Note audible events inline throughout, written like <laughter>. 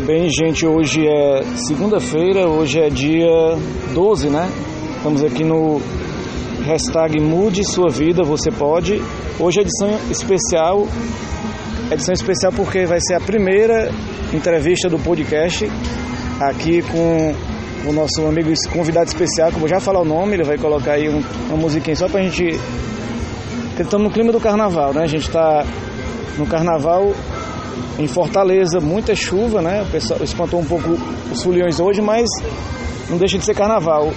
Bem, gente, hoje é segunda-feira, hoje é dia 12, né? Estamos aqui no hashtag Mude Sua Vida, Você Pode. Hoje é edição especial, edição especial porque vai ser a primeira entrevista do podcast aqui com o nosso amigo convidado especial, que eu vou já falar o nome, ele vai colocar aí um, uma musiquinha só pra gente. Porque estamos no clima do carnaval, né? A gente está no carnaval em Fortaleza, muita chuva, né? O pessoal espantou um pouco os foliões hoje, mas não deixa de ser carnaval.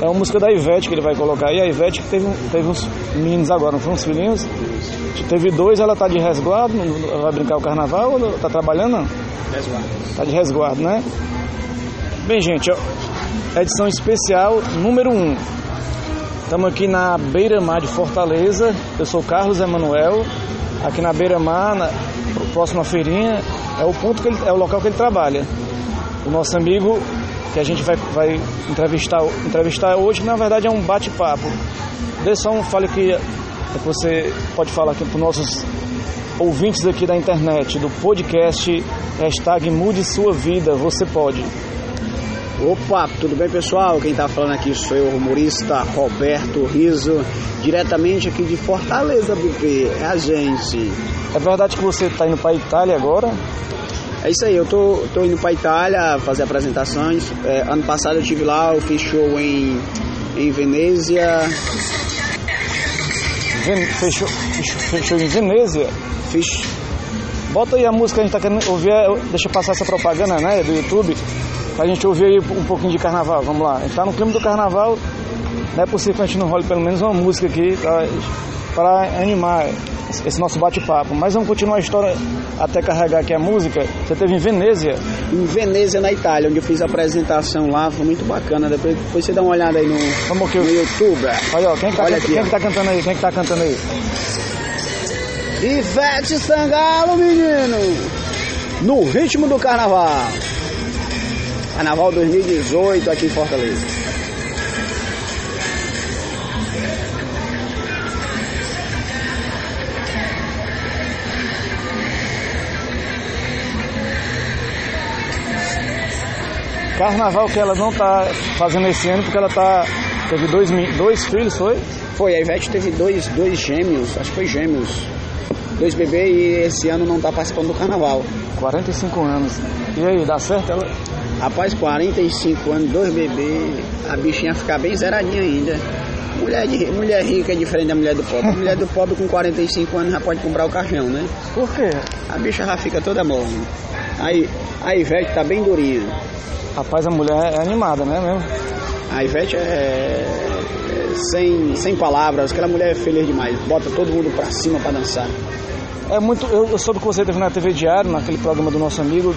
É uma música da Ivete que ele vai colocar aí. A Ivete que teve, teve uns meninos agora, não foram uns filhinhos? Teve dois, ela tá de resguardo, vai brincar o carnaval ou tá trabalhando? Resguardo. Tá de resguardo, né? Bem, gente, ó, edição especial número 1. Um. Estamos aqui na Beira-Mar de Fortaleza. Eu sou Carlos Emanuel. Aqui na Beira-Mar, na próxima feirinha, é o ponto que ele, é o local que ele trabalha. O nosso amigo que a gente vai, vai entrevistar, entrevistar hoje, na verdade é um bate-papo. Dê só um fale que, você pode falar aqui para os nossos ouvintes aqui da internet, do podcast hashtag Mude Sua Vida, você pode. Opa, tudo bem pessoal? Quem está falando aqui sou eu, o humorista Roberto Riso, diretamente aqui de Fortaleza, BP, é a gente. É verdade que você está indo para a Itália agora? É isso aí, eu tô, tô indo para Itália fazer apresentações. É, ano passado eu tive lá, eu fiz show em, em Venezia. Ven fechou, fechou em Venezia? Fiz. Bota aí a música, a gente tá querendo ouvir, deixa eu passar essa propaganda, né, do YouTube, pra gente ouvir aí um pouquinho de carnaval, vamos lá. A gente tá no clima do carnaval, não é possível que a gente não role pelo menos uma música aqui pra, pra animar esse nosso bate-papo. Mas vamos continuar a história até carregar aqui a música. Você teve em Venezia? Em Venezia, na Itália, onde eu fiz a apresentação lá, foi muito bacana. Depois, depois você dá uma olhada aí no, vamos aqui. no YouTube. Olha, ó, quem, que tá, Olha aqui, quem ó. que tá cantando aí? Quem que tá cantando aí? Ivete Sangalo, menino! No ritmo do carnaval. Carnaval 2018 aqui em Fortaleza. Carnaval que ela não tá fazendo esse ano porque ela tá. Teve dois, dois filhos, foi? Foi, a Ivete teve dois, dois gêmeos, acho que foi gêmeos. Dois bebês e esse ano não tá participando do carnaval. 45 anos. E aí, dá certo ela? Rapaz, 45 anos, dois bebês, a bichinha ficar bem zeradinha ainda. Mulher, de, mulher rica é diferente da mulher do pobre. Mulher do pobre com 45 anos já pode comprar o caixão, né? Por quê? A bicha já fica toda mole. Aí, a Ivete tá bem durinha. Rapaz, a mulher é animada, né mesmo? A Ivete é, é sem, sem palavras, aquela mulher é feliz demais. Bota todo mundo pra cima pra dançar. É muito. Eu, eu soube que você teve na TV Diário, naquele programa do nosso amigo.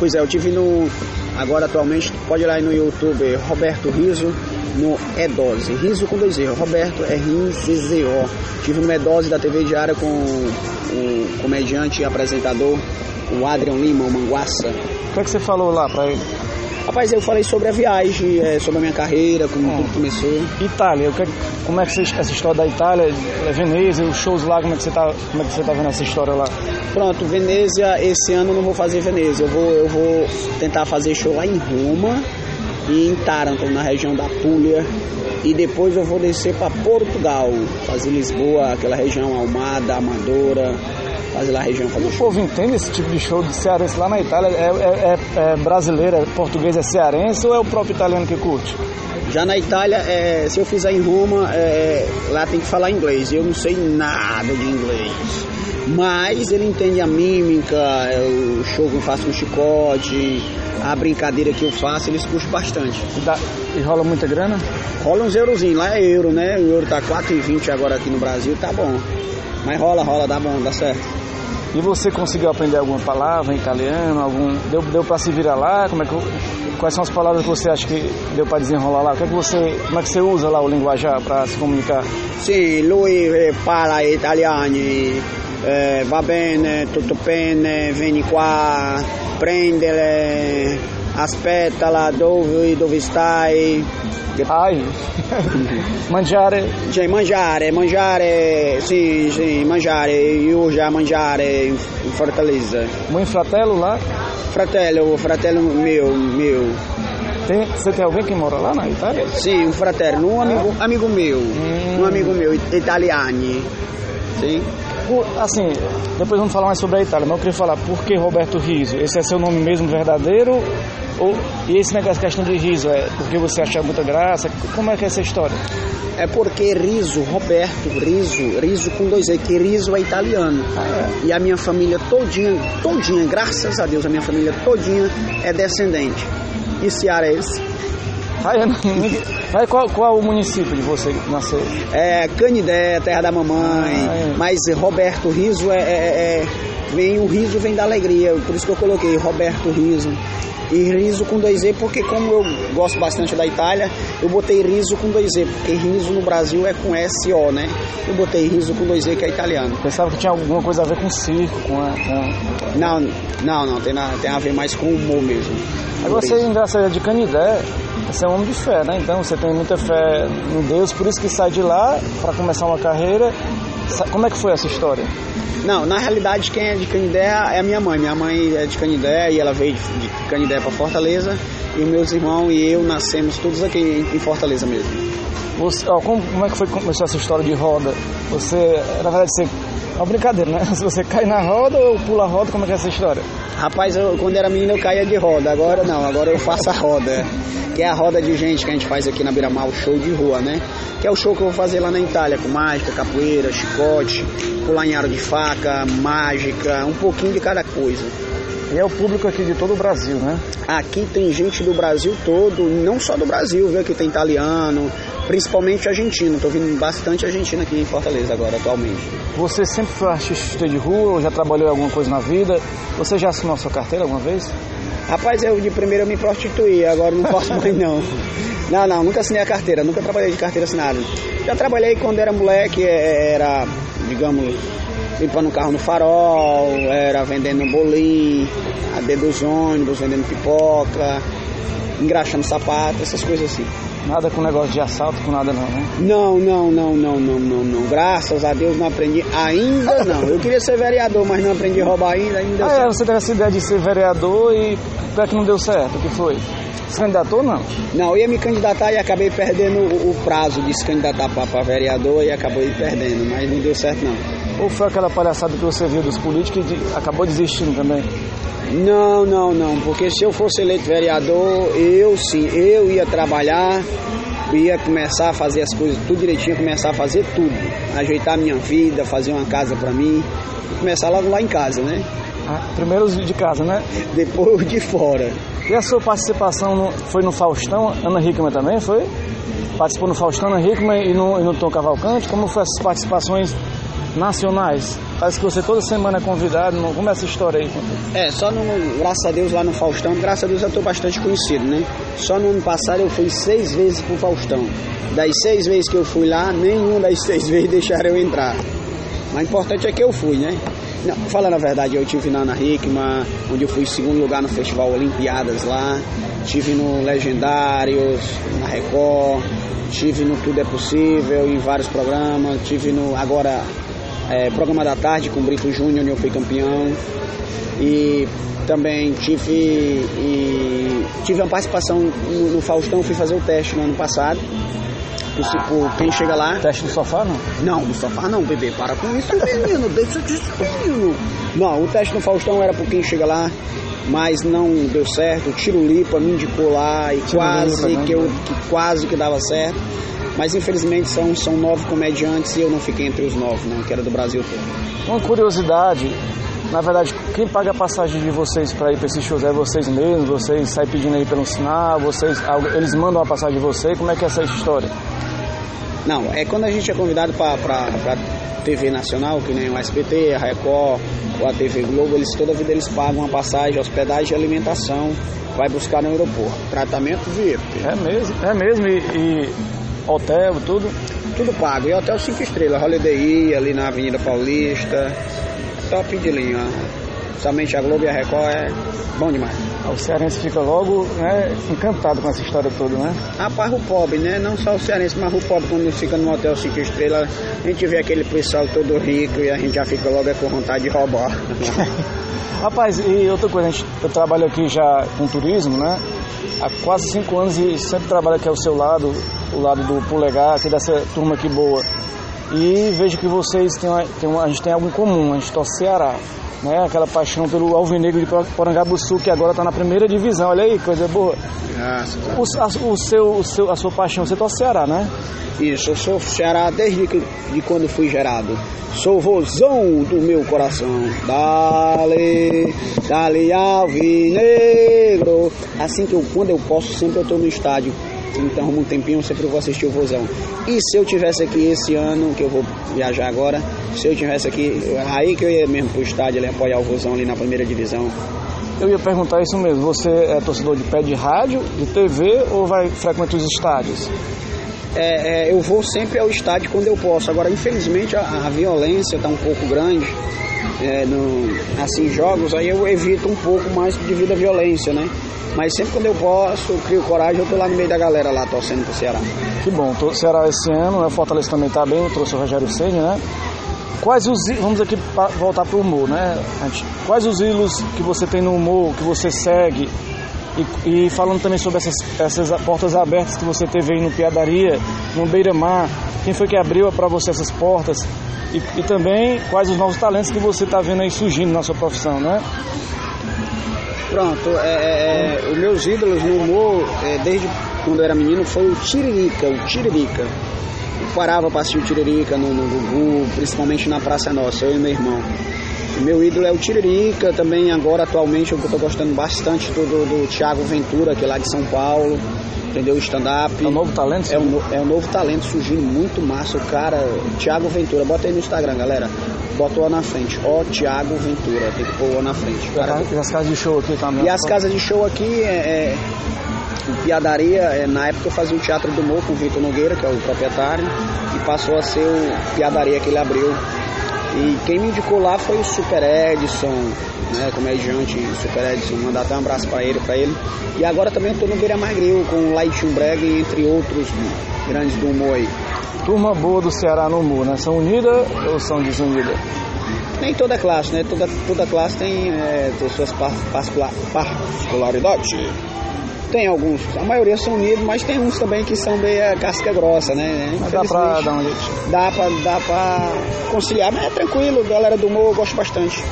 Pois é, eu tive no. Agora atualmente, pode ir lá no YouTube, Roberto Riso, no E12. Riso com dois erros. Roberto é R-I-Z-Z-O. Tive no E12 da TV Diária com o comediante e apresentador, o Adrian Lima, o Manguaça. O que é que você falou lá pra ele? Rapaz, eu falei sobre a viagem, é, sobre a minha carreira, como Hum. tudo começou. Itália, que é- como é que você, essa história da Itália, é Veneza, os shows lá, como é que você tá, como é que você tá vendo essa história lá? Pronto, Venezia, esse ano eu não vou fazer Venezia, eu vou, eu vou tentar fazer show lá em Roma e em Taranto, na região da Puglia. E depois eu vou descer para Portugal, fazer Lisboa, aquela região Almada, Amadora, fazer lá a região fazer O povo entende esse tipo de show de cearense lá na Itália? É, é, é, é brasileiro, é português, é cearense ou é o próprio italiano que curte? Já na Itália, é, se eu fizer em Roma, é, lá tem que falar inglês. Eu não sei nada de inglês. Mas ele entende a mímica, é, o show que eu faço com chicote, a brincadeira que eu faço, eles curtem bastante. E, dá- e rola muita grana? Rola uns eurozinhos, lá é euro, né? O euro tá 4,20 agora aqui no Brasil, tá bom. Mas rola, rola, dá bom, dá certo. E você conseguiu aprender alguma palavra em italiano? Algum, deu, deu para se virar lá? Como é que, quais são as palavras que você acha que deu para desenrolar lá? O que é que você, como é que você usa lá o linguajar para se comunicar? Sì, lui eh, parla italiano, eh, va bene, tutto bene, vieni qua, prendele, aspettala, dove, dove stai? Ai, <laughs> mangiare, Cioè mangiare, mangiare, sì, sì, mangiare, io già mangiare in, Fortaleza. muito fratello lá. Fratello, fratello meu. Tem, você tem alguém que mora lá na Itália? Sim, um fratello, um amigo, amigo meu, Hum. um amigo meu, italiani. Sim. Assim, depois vamos falar mais sobre a Itália, mas eu queria falar, por que Roberto Riso? Esse é seu nome mesmo verdadeiro? Ou, e esse negócio, questão de riso, é porque você acha muita graça? Como é que é essa história? É porque Riso, Roberto, Riso, Riso com dois E, que Riso é italiano. E a minha família todinha, todinha, graças a Deus, a minha família todinha é descendente. E Ceará é esse? Ninguém- mas <laughs> qual, qual o município de você que nasceu? É Canidé, terra da mamãe. Ah, é. Mas Roberto Riso é, é- é- Vem, o riso vem da alegria, por isso que eu coloquei Roberto Riso. E riso com dois E, porque como eu gosto bastante da Itália, eu botei riso com dois E, porque riso no Brasil é com S-O, né? Eu botei riso com dois E, que é italiano. Pensava que tinha alguma coisa a ver com circo, com a... Com... Não, não, não, tem, na- tem a ver mais com humor mesmo. Agora você engraçado é de Canidé, você é um homem de fé, né? Então você tem muita fé em Deus, por isso que sai de lá para começar uma carreira. Como é que foi essa história? Não, na realidade quem é de Canidé é a minha mãe. Minha mãe é de Canidé e ela veio de, Canidé para Fortaleza. E meus irmãos e eu nascemos todos aqui em, em Fortaleza mesmo. Você, ó, como, como é que foi que começou essa história de roda? Você, na verdade, você, é uma brincadeira, né? <laughs> Se você cai na roda ou pula a roda, como é que é essa história? Rapaz, eu, quando era menino eu caía de roda, agora não, agora eu faço a roda. <laughs> Que é a roda de gente que a gente faz aqui na Beira-Mar, o show de rua, né? Que é o show que eu vou fazer lá na Itália, com mágica, capoeira, chicote, pular em aro de faca, mágica, um pouquinho de cada coisa. E é o público aqui de todo o Brasil, né? Aqui tem gente do Brasil todo, não só do Brasil, viu? Aqui tem italiano, principalmente argentino. Tô vindo bastante argentino aqui em Fortaleza agora, atualmente. Você sempre foi artista de rua ou já trabalhou em alguma coisa na vida? Você já assinou a sua carteira alguma vez? Rapaz, eu de primeiro eu me prostituí, agora eu não posso <laughs> mais não. Não, não, nunca assinei a carteira, nunca trabalhei de carteira assinada. Já trabalhei quando era moleque, é, era, digamos, limpando o carro no farol, era vendendo bolim, a dedo dos ônibus, vendendo pipoca, engraxando sapato, essas coisas assim. Nada com negócio de assalto, com nada não, né? Não, não, não, não, não, não, não. Graças a Deus não aprendi ainda não. Eu queria ser vereador, mas não aprendi a roubar ainda, ainda Ah, é, você teve essa ideia de ser vereador e até que não deu certo, o que foi? Se candidatou não? Não, eu ia me candidatar e acabei perdendo o, o prazo de se candidatar para vereador e acabei perdendo, mas não deu certo não. Ou foi aquela palhaçada que você viu dos políticos e de- acabou desistindo também? Não, não, não, porque se eu fosse eleito vereador, eu sim, eu ia trabalhar, ia começar a fazer as coisas tudo direitinho, começar a fazer tudo, ajeitar a minha vida, fazer uma casa para mim, começar logo lá em casa, né? Ah, primeiro de casa, né? Depois de fora. E a sua participação no- foi no Faustão, Ana Hickman também, foi? Participou no Faustão, Ana Hickman e no, e no Tom Cavalcante? Como foram essas participações nacionais? Parece que você toda semana é convidado, como é essa história aí? É, só no, graças a Deus lá no Faustão, graças a Deus eu tô bastante conhecido, né? Só no ano passado eu fui seis vezes pro Faustão. Das seis vezes que eu fui lá, nenhuma das seis <laughs> vezes deixaram eu entrar. Mas o importante é que eu fui, né? Não, falando a verdade, eu tive na Ana Hickman, onde eu fui em segundo lugar no Festival Olimpiadas lá, tive no Legendários, na Record, tive no Tudo é Possível, em vários programas, tive no agora é, programa da tarde com o Brito Júnior, onde eu fui campeão. E também tive, e tive uma participação no, no Faustão, fui fazer o teste no ano passado. Por, quem chega lá. Teste do sofá, não? Não, do sofá não, bebê, para com isso, menino, deixa disso, menino. Não, o teste no Faustão era por quem chega lá, mas não deu certo. O Tiro Lipa me indicou lá e Tiro quase Lipa, né? que eu que quase que dava certo. Mas infelizmente são, são nove comediantes e eu não fiquei entre os nove, não, que era do Brasil todo. Uma curiosidade, na verdade, quem paga a passagem de vocês para ir para esses shows é vocês mesmos? Vocês saem pedindo aí pelo sinal? Vocês, eles mandam a passagem de você? Como é que é essa história? Não, é quando a gente é convidado para TV nacional, que nem o SBT, a Record ou a TV Globo, eles toda vida eles pagam a passagem, hospedagem e alimentação, vai buscar no aeroporto. Tratamento VIP. É mesmo, é mesmo, e, e hotel, tudo? Tudo pago. E hotel 5 estrelas, Holiday Inn, ali na Avenida Paulista. Top de linha. somente a Globo e a Record é bom demais. O cearense fica logo né, encantado com essa história toda, né? Rapaz, o pobre, né? Não só o cearense, mas o pobre quando fica num hotel cinco estrelas, a gente vê aquele pessoal todo rico e a gente já fica logo com vontade de roubar. <laughs> Rapaz, e outra coisa, a gente, eu trabalho aqui já com turismo, né? Há quase cinco anos e sempre trabalho aqui ao seu lado, o lado do polegar, aqui dessa turma aqui boa. E vejo que vocês têm, têm a gente tem algo em comum, a gente torce Ceará. Né? Aquela paixão pelo Alvinegro de Porangabuçu, que agora está na primeira divisão, olha aí, coisa boa. O, a, o seu, o seu, a sua paixão, você torce Ceará, né? Isso, eu sou Ceará desde que, de quando fui gerado. Sou vozão do meu coração. Dale, dale alvinegro. Assim que eu, quando eu posso, sempre eu estou no estádio então um tempinho, sempre vou assistir o Vozão. E se eu tivesse aqui esse ano, que eu vou viajar agora, se eu tivesse aqui, aí que eu ia mesmo pro estádio ali apoiar o Vozão ali na primeira divisão. Eu ia perguntar isso mesmo, você é torcedor de pé de rádio, de TV ou vai frequentar os estádios? É, é, eu vou sempre ao estádio quando eu posso. Agora, infelizmente, a, a violência está um pouco grande. É, no, assim, jogos, aí eu evito um pouco mais devido à violência, né? Mas sempre quando eu posso, crio coragem, eu tô lá no meio da galera lá, torcendo pro Ceará. Que bom, o Ceará esse ano, né? Fortaleza também tá bem, eu trouxe o Rogério Senna, né? Quais os vamos aqui voltar pro humor, né? Quais os ídolos que você tem no humor, que você segue? E, e falando também sobre essas, essas portas abertas que você teve aí no Piadaria, no Beira Mar, quem foi que abriu para você essas portas? E, e, também quais os novos talentos que você está vendo aí surgindo na sua profissão, né? Pronto, é, é, é, os meus ídolos no humor, é, desde quando eu era menino, foi o Tiririca, o Tiririca. Eu parava para assistir o Tiririca no, no Gugu, principalmente na Praça Nossa, eu e meu irmão. Meu ídolo é o Tiririca, também agora atualmente eu estou gostando bastante do, do, do Thiago Ventura, que é lá de São Paulo entendeu? Stand-up. É um novo talento? É um, é um novo talento surgindo muito massa. O cara, Thiago Ventura, bota aí no Instagram, galera. Bota o na frente. Ó, Thiago Ventura, tem que pôr o na frente. Cara, e as casas de show aqui também? E as casas de show aqui é, é Piadaria, é, na época eu fazia o Teatro do Morro com o Vitor Nogueira, que é o proprietário, e passou a ser o Piadaria que ele abriu. E quem me indicou lá foi o Super Edson, né, comediante Super Edson, mandar até um abraço para ele, para ele. E agora também estou no Beira Magril com o Light Breg, entre outros grandes do humor aí. Turma boa do Ceará no humor, né? São unidas ou são desunidas? Nem toda classe, né? Toda, toda classe tem, é, tem suas particularidades. Tem alguns, a maioria são unidos, mas tem uns também que são meio casca grossa, né? Mas dá pra dar um jeito. Dá pra, dá pra conciliar, mas é tranquilo, galera do humor eu gosto bastante.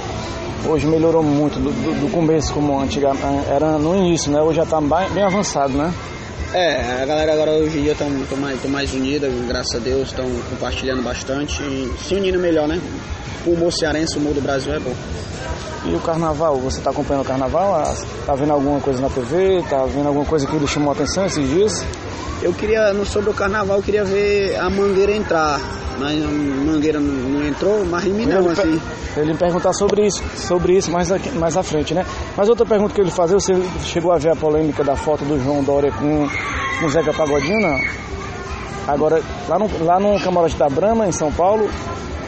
Hoje melhorou muito do, do, do começo, como antigamente era no início, né? Hoje já tá bem, bem avançado, né? É, a galera agora hoje em dia estão mais, mais unida, graças a Deus, estão compartilhando bastante e se unindo melhor, né? O humor cearense, o humor do Brasil é bom. E o carnaval, você está acompanhando o carnaval? Está vendo alguma coisa na TV? Está vendo alguma coisa que lhe chamou a atenção esses dias? Eu queria, sobre o carnaval, eu queria ver a Mangueira entrar, mas a Mangueira não, não entrou, mas em mim não, assim. Ele me perguntar sobre isso, sobre isso mais, aqui, mais à frente, né? Mas outra pergunta que ele fazer, você chegou a ver a polêmica da foto do João Dória com, o Zeca Pagodinho, não? Agora, lá no, lá no camarote da Brama, em São Paulo,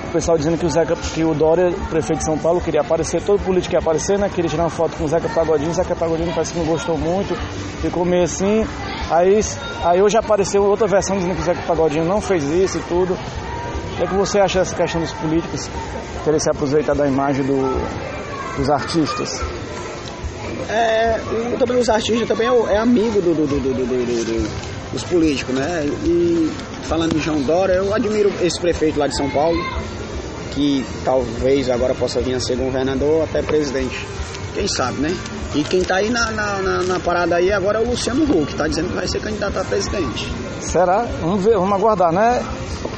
o pessoal dizendo que o Zeca, que o Dória, prefeito de São Paulo, queria aparecer, todo político ia aparecer, né? Queria tirar uma foto com o Zeca Pagodinho, o Zeca Pagodinho parece que não gostou muito, ficou meio assim. Aí, aí hoje apareceu outra versão dizendo que o Zeca Pagodinho não fez isso e tudo. O que, é que você acha dessa questão dos políticos querer se aproveitar da imagem do, dos artistas? É, também os artistas também é, é amigo do, do, do, dos políticos, né? E falando de João Dória, eu admiro esse prefeito lá de São Paulo, que talvez agora possa vir a ser governador até presidente. Quem sabe, né? E quem tá aí na, na, na, na parada aí agora é o Luciano Huck, tá dizendo que vai ser candidato a presidente. Será? Vamos ver, vamos aguardar, né?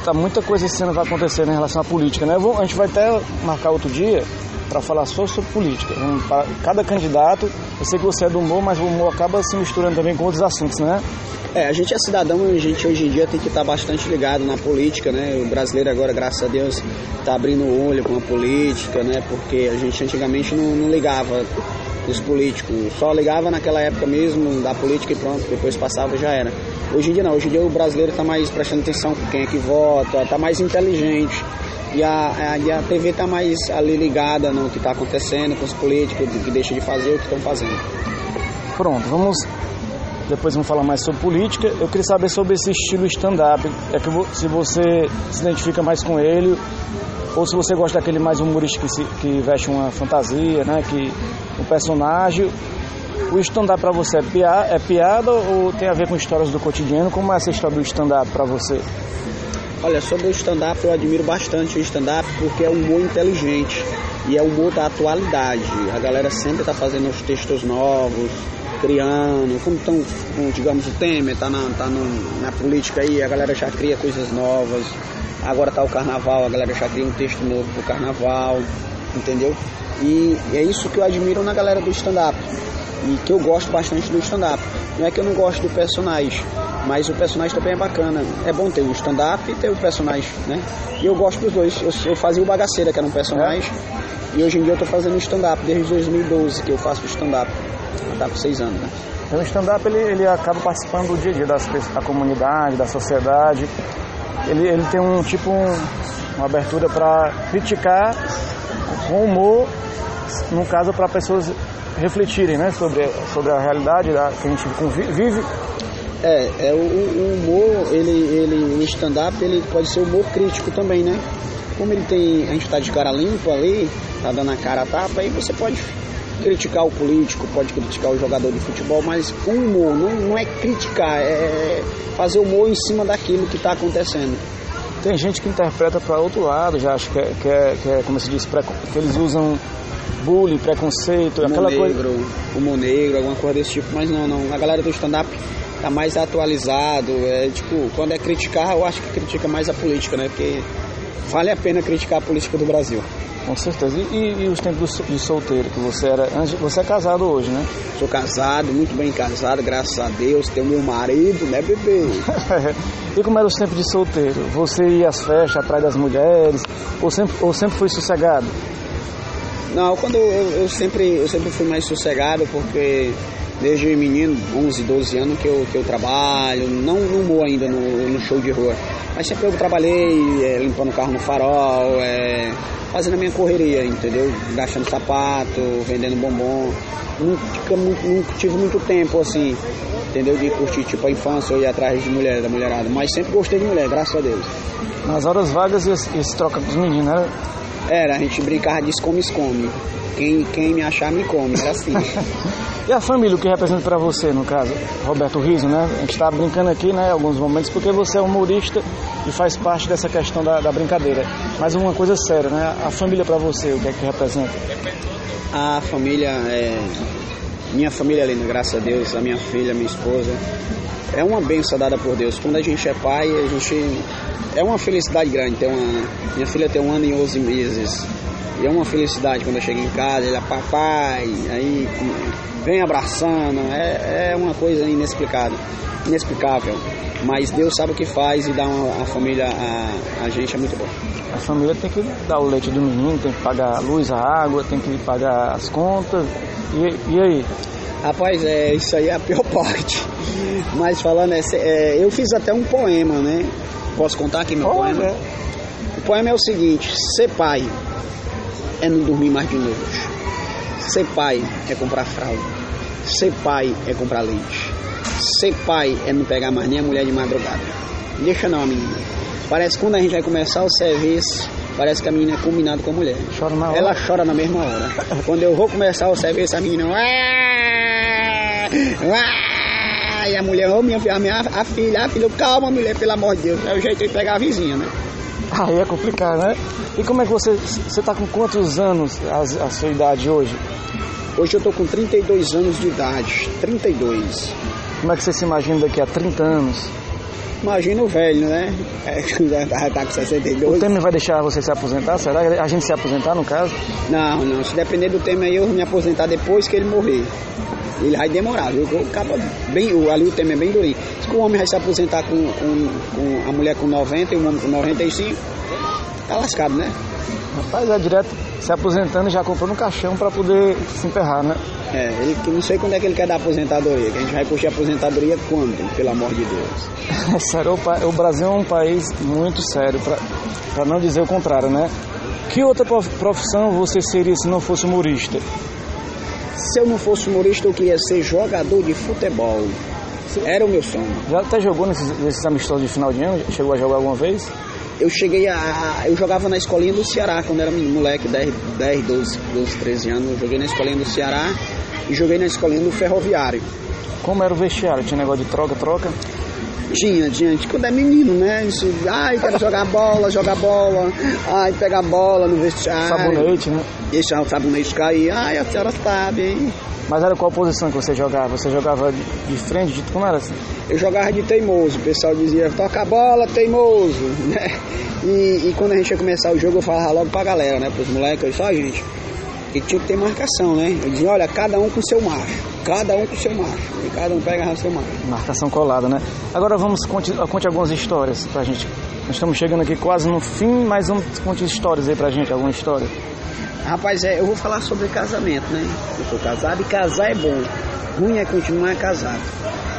Tá muita coisa esse ano vai acontecer né, em relação à política, né? Vou, a gente vai até marcar outro dia para falar só sobre política. cada candidato, eu sei que você é do humor, mas o humor acaba se misturando também com outros assuntos, né? É, a gente é cidadão, a gente hoje em dia tem que estar bastante ligado na política, né? O brasileiro agora, graças a Deus, está abrindo o olho com a política, né? Porque a gente antigamente não, não ligava os políticos, só ligava naquela época mesmo da política e pronto, depois passava já era. Hoje em dia não, hoje em dia o brasileiro está mais prestando atenção com quem é que vota, está mais inteligente, E a, a, e a TV está mais ali ligada no que está acontecendo, com os políticos que deixam de fazer o que estão fazendo. Pronto, vamos. Depois vamos falar mais sobre política. Eu queria saber sobre esse estilo stand-up. É que se você se identifica mais com ele, ou se você gosta daquele mais humorístico que, se, que veste uma fantasia, né? Que o um personagem. O stand-up para você é é piada ou tem a ver com histórias do cotidiano? Como é essa história do stand-up para você? Olha, sobre o stand-up eu admiro bastante o stand-up porque é um humor inteligente e é um humor da atualidade. A galera sempre está fazendo os textos novos, criando, como estão, digamos, o Temer está na, tá na política aí, a galera já cria coisas novas. Agora está o carnaval, a galera já cria um texto novo pro carnaval, entendeu? E é isso que eu admiro na galera do stand-up. E que eu gosto bastante do stand-up. Não é que eu não gosto do personagem, mas o personagem também é bacana. É bom ter o stand-up e ter o personagem, né? E eu gosto dos dois. Eu, eu fazia o Bagaceira, que era um personagem, é. e hoje em dia eu tô fazendo stand-up, desde 2012 que eu faço stand-up. Tá com seis anos, né? Então, o stand-up ele, ele acaba participando do dia a dia das, da comunidade, da sociedade. Ele, ele tem um tipo um, uma abertura para criticar com humor, no caso para pessoas refletirem né, sobre, sobre a realidade da, que a gente vive. É, é o, o humor, ele, ele, o stand-up, ele pode ser humor crítico também, né? Como ele tem, a gente está de cara limpa ali, tá dando a cara a tapa, aí você pode criticar o político, pode criticar o jogador de futebol, mas o humor não, não é criticar, é fazer humor em cima daquilo que está acontecendo. Tem gente que interpreta para outro lado, já acho que é, que é, que é como se diz, que eles usam bullying, preconceito, humor aquela negro, coisa. Humor negro, alguma coisa desse tipo, mas não, não. A galera do stand-up tá mais atualizado. É tipo, quando é criticar, eu acho que critica mais a política, né? Porque vale a pena criticar a política do Brasil. Com certeza. E, e, os tempos de solteiro que você era antes, você é casado hoje, né? Sou casado, muito bem casado, graças a Deus. Tenho meu marido, né, bebê? <laughs> e como era os tempos de solteiro? Você ia às festas atrás das mulheres ou sempre, ou sempre foi sossegado? Não, quando eu, eu, sempre, eu sempre fui mais sossegado porque desde menino, 11, 12 anos que eu, que eu trabalho, não, não vou ainda no, no show de rua, mas sempre eu trabalhei é, limpando o carro no farol, é, fazendo a minha correria, entendeu? Gastando sapato, vendendo bombom. Nunca, nunca, tive muito tempo assim, entendeu? De curtir tipo a infância ou ir atrás de mulher, da mulherada, mas sempre gostei de mulher, graças a Deus. Nas horas vagas e se troca com os meninos, né? Era, a gente brincava de escome-escome. Quem, quem me achar me come, era assim. <laughs> e a família, o que representa para você, no caso? Roberto Riso, né? A gente está brincando aqui, né, alguns momentos, porque você é humorista e faz parte dessa questão da, da brincadeira. Mas uma coisa séria, né? A família para você, o que é que representa? A família é. Minha família, linda, graças a Deus, a minha filha, a minha esposa. É uma benção dada por Deus. Quando a gente é pai, a gente é uma felicidade grande. Ter uma, minha filha tem um ano e 11 meses. E é uma felicidade quando eu chego em casa, ele é papai, aí vem abraçando. É, é uma coisa inexplicável, inexplicável. Mas Deus sabe o que faz e dá uma, a família a, a gente é muito bom. A família tem que dar o leite do menino, tem que pagar a luz, a água, tem que pagar as contas. E, e aí? Rapaz, é, isso aí é a pior <laughs> parte. Mas falando, é, é, eu fiz até um poema, né? Posso contar aqui meu Pode, poema? É. O poema é o seguinte: ser pai é não dormir mais de noite. Ser pai é comprar fralda. Ser pai é comprar leite. Ser pai é não pegar mais nem a mulher de madrugada. Deixa não a menina. Parece que quando a gente vai começar o serviço, parece que a menina é combinada com a mulher. Chora na hora. Ela chora na mesma hora. <laughs> quando eu vou começar o serviço, a menina. E a mulher, oh, minha, a minha a filha, a filha, calma, mulher, pelo amor de Deus. É o jeito de pegar a vizinha, né? <laughs> Aí é complicado, né? E como é que você. Você tá com quantos anos a, a sua idade hoje? Hoje eu tô com 32 anos de idade. 32. Como é que você se imagina daqui a 30 anos? Imagina o velho, né? É, <laughs> já tá, tá com 62. O Temer vai deixar você se aposentar? Será a gente se aposentar no caso? Não, não. Se depender do Temer aí, eu vou me aposentar depois que ele morrer. Ele vai demorar, viu? O cabo bem, ali o Temer é bem durinho. Se o homem vai se aposentar com, com, com, a mulher com 90 e o homem com 95, tá lascado, né? Rapaz, é direto se aposentando e já comprando um caixão para poder se enterrar, né? É, ele não sei quando é que ele quer dar aposentadoria, que a gente vai curtir a aposentadoria quando, pelo amor de Deus. <laughs> É sério, o, Brasil é um país muito sério, para não dizer o contrário, né? Que outra profissão você seria se não fosse humorista? Se eu não fosse humorista, eu queria ser jogador de futebol. Era o meu sonho. Já até jogou nesses, nesses amistosos de final de ano? Chegou a jogar alguma vez? Eu cheguei a. Eu jogava na escolinha do Ceará quando era moleque, 10, 10 12, 12, 13 anos. Eu joguei na escolinha do Ceará e joguei na escolinha do Ferroviário. Como era o vestiário? Tinha negócio de troca-troca? Tinha, tinha. Quando é menino, né? Isso, ai, quero jogar bola, jogar bola. Ai, pegar bola no vestiário. Sabonete, né? Deixar o sabonete cair. Ai, a senhora sabe, hein? Mas era qual posição que você jogava? Você jogava de frente? De... Como era assim? Eu jogava de teimoso. O pessoal dizia, toca a bola, teimoso. <laughs> Né? E, e, quando a gente ia começar o jogo, eu falava logo pra galera, né? Pros moleques, eu disse, ó, gente, que tinha que ter marcação, né? Eu dizia, olha, cada um com seu macho. Cada um com seu macho. E cada um pega seu macho. Marcação colada, né? Agora vamos conte, conte algumas histórias pra gente. Nós estamos chegando aqui quase no fim, mas vamos conte histórias aí pra gente, alguma história. Rapaz, é, eu vou falar sobre casamento, né? Eu sou casado e casar é bom. Ruim é continuar casado.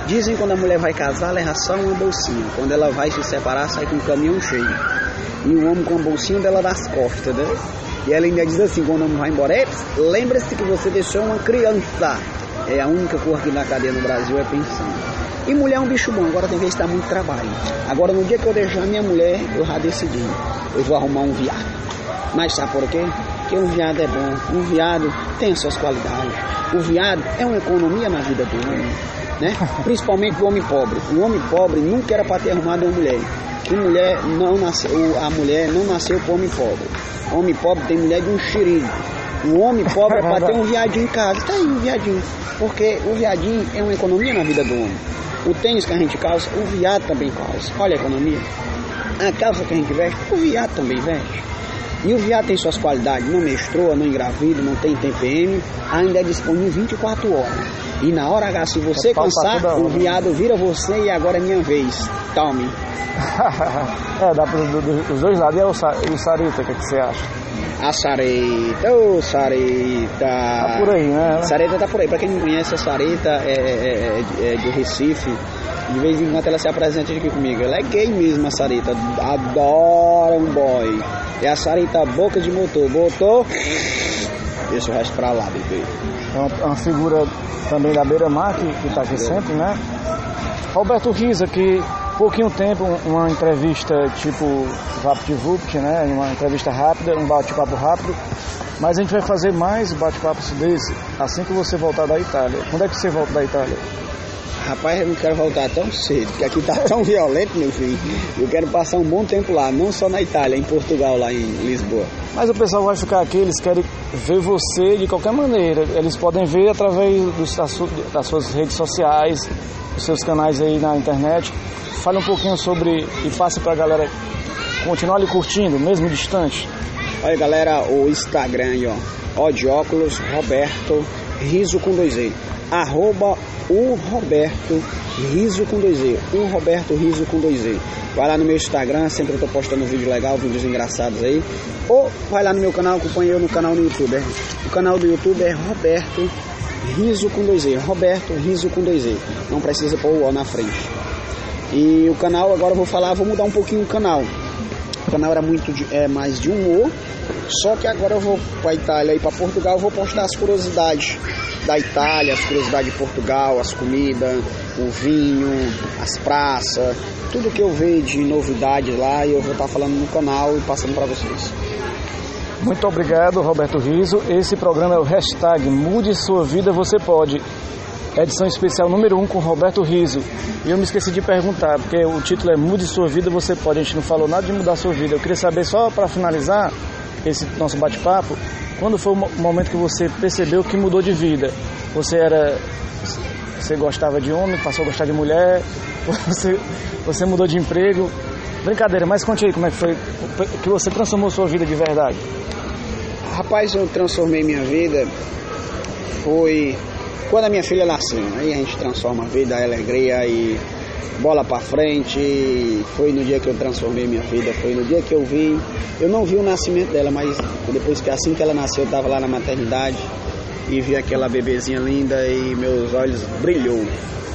Dizem que quando a mulher vai casar, leva só uma bolsinha. Quando ela vai se separar, sai com um caminhão cheio. E o homem com a bolsinha dela das costas, né? E ela ainda diz assim, quando o homem vai embora, lembre-se que você deixou uma criança. É a única cor aqui na cadeia no Brasil é pensando. E mulher é um bicho bom, agora tem que estar muito trabalho. Agora no dia que eu deixar minha mulher, eu já decidi. Eu vou arrumar um viado. Mas sabe por quê? Porque um viado é bom, um viado tem suas qualidades. O viado é uma economia na vida do homem, né? <laughs> Principalmente o homem pobre. O homem pobre nunca era para ter arrumado uma mulher. Que mulher não nasceu, a mulher não nasceu para homem pobre. O homem pobre tem mulher de um xerido. O homem pobre é para ter um <laughs> viadinho em casa. Aí um viadinho. Porque o viadinho é uma economia na vida do homem. O tênis que a gente calça, o viado também calça. Olha a economia. A calça que a gente veste, o viado também veste. E o viado tem suas qualidades, não menstrua, não engravida, não tem TPM, ainda é disponível 24 horas. E na hora H, se você cansar, o viado vira você e agora é minha vez. Tome. <laughs> é, dá para os dois lados. E o, o Sarita, o que, é que você acha? A Sareta, ô oh, Sareta. Tá por aí, né? Sareta tá por aí. Pra quem não conhece, a Sareta é, é, é, é de Recife. De vez em quando ela se apresenta aqui comigo. Ela é gay mesmo, a Sarita. Adora um boy. É a Sarita boca de motor. Botou, deixa o resto pra lá, bebê. É uma, uma figura também da beira-mar que, que tá aqui sempre, né? Roberto Risa, que pouquinho tempo, uma entrevista tipo VaptVupt, né? Uma entrevista rápida, um bate-papo rápido. Mas a gente vai fazer mais bate-papos desse assim que você voltar da Itália. Quando é que você volta da Itália? Rapaz, eu não quero voltar tão cedo, porque aqui tá tão violento, meu filho. Eu quero passar um bom tempo lá, não só na Itália, em Portugal, lá em Lisboa. Mas o pessoal vai ficar aqui, eles querem ver você de qualquer maneira. Eles podem ver através dos, das suas redes sociais, dos seus canais aí na internet. Fale um pouquinho sobre e passe pra galera continuar ali curtindo, mesmo distante. Olha galera, o Instagram aí, ó. Ó de óculos, Roberto, riso com dois E. Arroba o Roberto Riso com 2E. O Roberto Riso com 2E. Vai lá no meu Instagram, sempre eu tô postando vídeo legal, vídeos engraçados aí. Ou vai lá no meu canal, acompanha eu no canal no YouTube. O canal do YouTube é Roberto Riso com 2E. Roberto Riso com 2E. Não precisa pôr o O na frente. E o canal, agora eu vou falar, vou mudar um pouquinho o canal. O canal era muito de, é, mais de humor, só que agora eu vou para Itália e para Portugal, eu vou postar as curiosidades da Itália, as curiosidades de Portugal, as comidas, o vinho, as praças, tudo que eu vejo de novidades lá e eu vou estar falando no canal e passando para vocês. Muito obrigado, Roberto Riso. Esse programa é o hashtag Mude Sua Vida Você Pode. Edição especial número 1 um com Roberto Riso. E eu me esqueci de perguntar, porque o título é Mude Sua Vida Você Pode. A gente não falou nada de mudar sua vida. Eu queria saber, só para finalizar esse nosso bate-papo, quando foi o momento que você percebeu que mudou de vida? Você era. Você gostava de homem, passou a gostar de mulher, <laughs> você, você mudou de emprego. Brincadeira, mas conte aí como é que foi que você transformou sua vida de verdade. Rapaz, eu transformei minha vida foi quando a minha filha nasceu. Aí a gente transforma a vida, a alegria e bola para frente. Foi no dia que eu transformei minha vida, foi no dia que eu vi. Eu não vi o nascimento dela, mas depois que assim que ela nasceu, eu tava lá na maternidade e vi aquela bebezinha linda e meus olhos brilhou.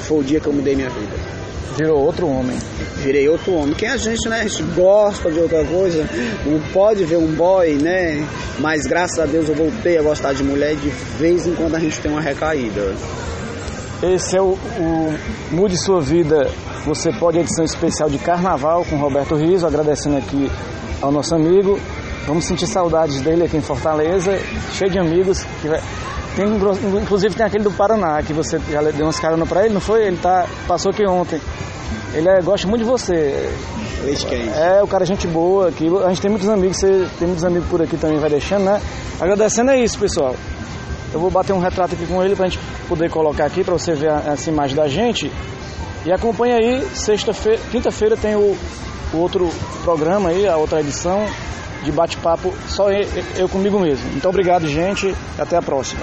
Foi o dia que eu mudei minha vida. Virou outro homem. Virei outro homem. Quem a gente, né, a gente gosta de outra coisa, não pode ver um boy, né? Mas graças a Deus eu voltei a gostar de mulher e de vez em quando a gente tem uma recaída. Esse é o, o Mude Sua Vida, você pode edição especial de Carnaval com Roberto Riso, agradecendo aqui ao nosso amigo. Vamos sentir saudades dele aqui em Fortaleza, cheio de amigos. Que vai... tem, inclusive tem aquele do Paraná, que você já deu umas carona pra ele, não foi? Ele tá, passou aqui ontem. Ele é, gosta muito de você. Leite quente. É, o cara é gente boa aqui. A gente tem muitos amigos, você tem muitos amigos por aqui também, vai deixando, né? Agradecendo é isso, pessoal. Eu vou bater um retrato aqui com ele pra gente poder colocar aqui para você ver essa imagem da gente. E acompanhe aí, sexta-feira, quinta-feira tem o, o, outro programa aí, a outra edição de bate-papo, só eu, comigo mesmo. Então obrigado, gente, até a próxima.